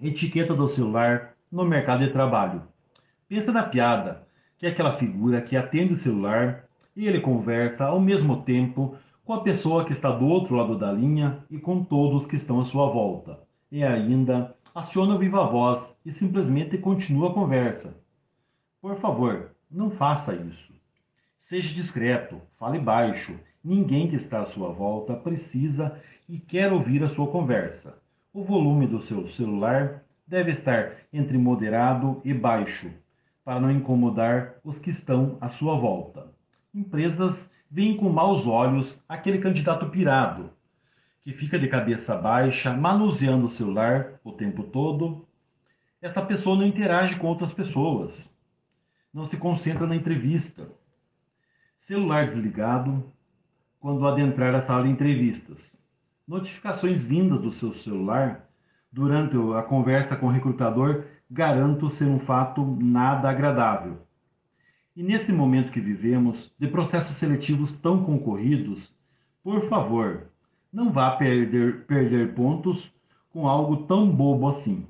Etiqueta do celular no mercado de trabalho. Pensa na piada, que é aquela figura que atende o celular e ele conversa ao mesmo tempo com a pessoa que está do outro lado da linha e com todos que estão à sua volta. E ainda aciona o viva voz e simplesmente continua a conversa. Por favor, não faça isso. Seja discreto, fale baixo. Ninguém que está à sua volta precisa e quer ouvir a sua conversa. O volume do seu celular deve estar entre moderado e baixo, para não incomodar os que estão à sua volta. Empresas veem com maus olhos aquele candidato pirado, que fica de cabeça baixa, manuseando o celular o tempo todo. Essa pessoa não interage com outras pessoas, não se concentra na entrevista. Celular desligado quando adentrar a sala de entrevistas notificações vindas do seu celular durante a conversa com o recrutador garanto ser um fato nada agradável. E nesse momento que vivemos, de processos seletivos tão concorridos, por favor, não vá perder, perder pontos com algo tão bobo assim.